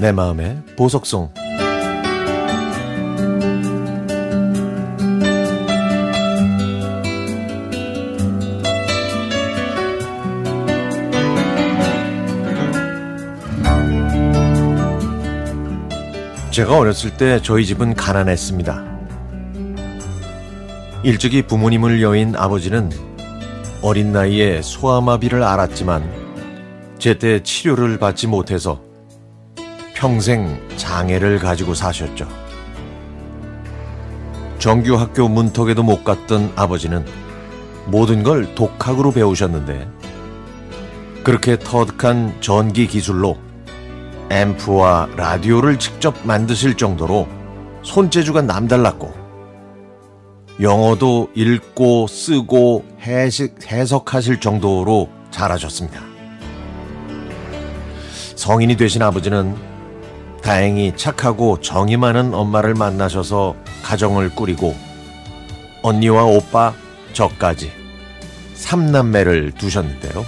내 마음의 보석송 제가 어렸을 때 저희 집은 가난했습니다. 일찍이 부모님을 여인 아버지는 어린 나이에 소아마비를 앓았지만 제때 치료를 받지 못해서 평생 장애를 가지고 사셨죠. 정규 학교 문턱에도 못 갔던 아버지는 모든 걸 독학으로 배우셨는데 그렇게 터득한 전기 기술로 앰프와 라디오를 직접 만드실 정도로 손재주가 남달랐고 영어도 읽고 쓰고 해식, 해석하실 정도로 잘하셨습니다. 성인이 되신 아버지는 다행히 착하고 정이 많은 엄마를 만나셔서 가정을 꾸리고 언니와 오빠, 저까지 삼남매를 두셨는데요.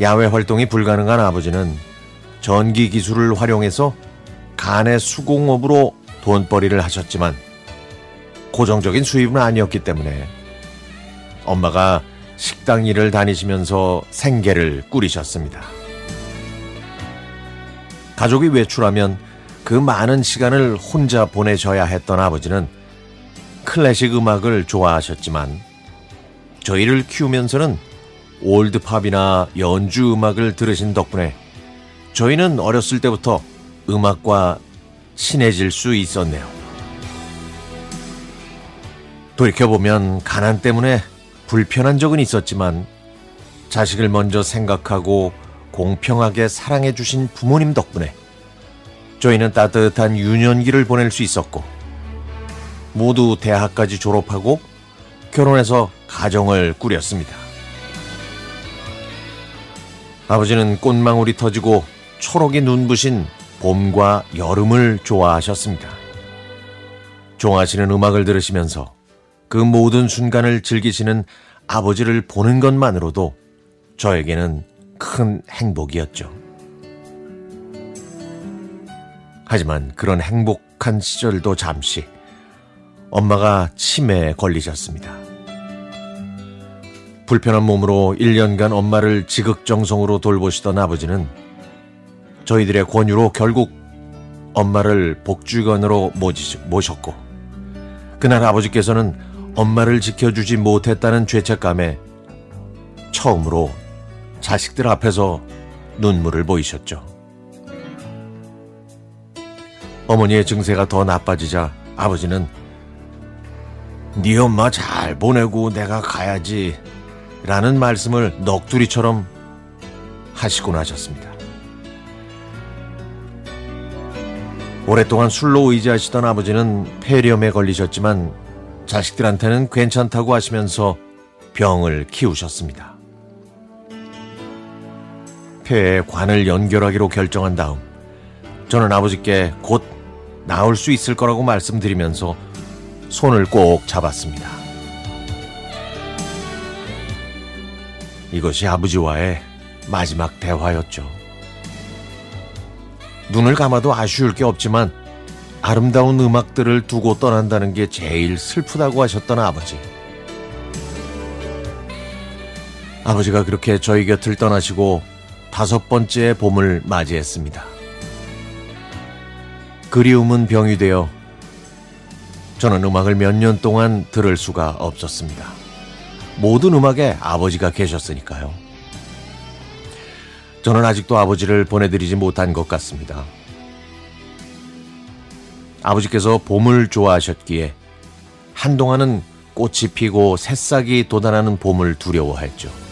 야외 활동이 불가능한 아버지는 전기 기술을 활용해서 간의 수공업으로 돈벌이를 하셨지만 고정적인 수입은 아니었기 때문에 엄마가 식당 일을 다니시면서 생계를 꾸리셨습니다. 가족이 외출하면 그 많은 시간을 혼자 보내셔야 했던 아버지는 클래식 음악을 좋아하셨지만 저희를 키우면서는 올드팝이나 연주 음악을 들으신 덕분에 저희는 어렸을 때부터 음악과 친해질 수 있었네요. 돌이켜보면 가난 때문에 불편한 적은 있었지만 자식을 먼저 생각하고 공평하게 사랑해 주신 부모님 덕분에 저희는 따뜻한 유년기를 보낼 수 있었고 모두 대학까지 졸업하고 결혼해서 가정을 꾸렸습니다. 아버지는 꽃망울이 터지고 초록이 눈부신 봄과 여름을 좋아하셨습니다. 좋아하시는 음악을 들으시면서 그 모든 순간을 즐기시는 아버지를 보는 것만으로도 저에게는 큰 행복이었죠. 하지만 그런 행복한 시절도 잠시 엄마가 치매에 걸리셨습니다. 불편한 몸으로 1년간 엄마를 지극정성으로 돌보시던 아버지는 저희들의 권유로 결국 엄마를 복주관으로 모셨고 그날 아버지께서는 엄마를 지켜주지 못했다는 죄책감에 처음으로 자식들 앞에서 눈물을 보이셨죠. 어머니의 증세가 더 나빠지자 아버지는 네 엄마 잘 보내고 내가 가야지 라는 말씀을 넋두리처럼 하시곤 하셨습니다. 오랫동안 술로 의지하시던 아버지는 폐렴에 걸리셨지만 자식들한테는 괜찮다고 하시면서 병을 키우셨습니다. 폐에 관을 연결하기로 결정한 다음 저는 아버지께 곧 나올 수 있을 거라고 말씀드리면서 손을 꼭 잡았습니다. 이것이 아버지와의 마지막 대화였죠. 눈을 감아도 아쉬울 게 없지만 아름다운 음악들을 두고 떠난다는 게 제일 슬프다고 하셨던 아버지. 아버지가 그렇게 저희 곁을 떠나시고 다섯 번째 봄을 맞이했습니다. 그리움은 병이 되어 저는 음악을 몇 년 동안 들을 수가 없었습니다. 모든 음악에 아버지가 계셨으니까요. 저는 아직도 아버지를 보내드리지 못한 것 같습니다. 아버지께서 봄을 좋아하셨기에 한동안은 꽃이 피고 새싹이 돋아나는 봄을 두려워했죠.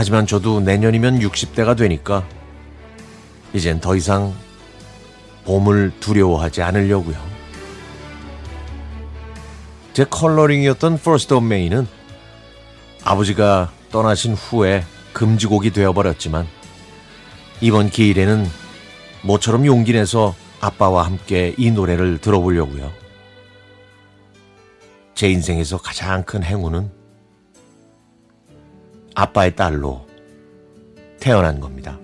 하지만 저도 내년이면 60대가 되니까 이젠 더 이상 봄을 두려워하지 않으려고요. 제 컬러링이었던 First of May는 아버지가 떠나신 후에 금지곡이 되어버렸지만 이번 기일에는 모처럼 용기 내서 아빠와 함께 이 노래를 들어보려고요. 제 인생에서 가장 큰 행운은 아빠의 딸로 태어난 겁니다.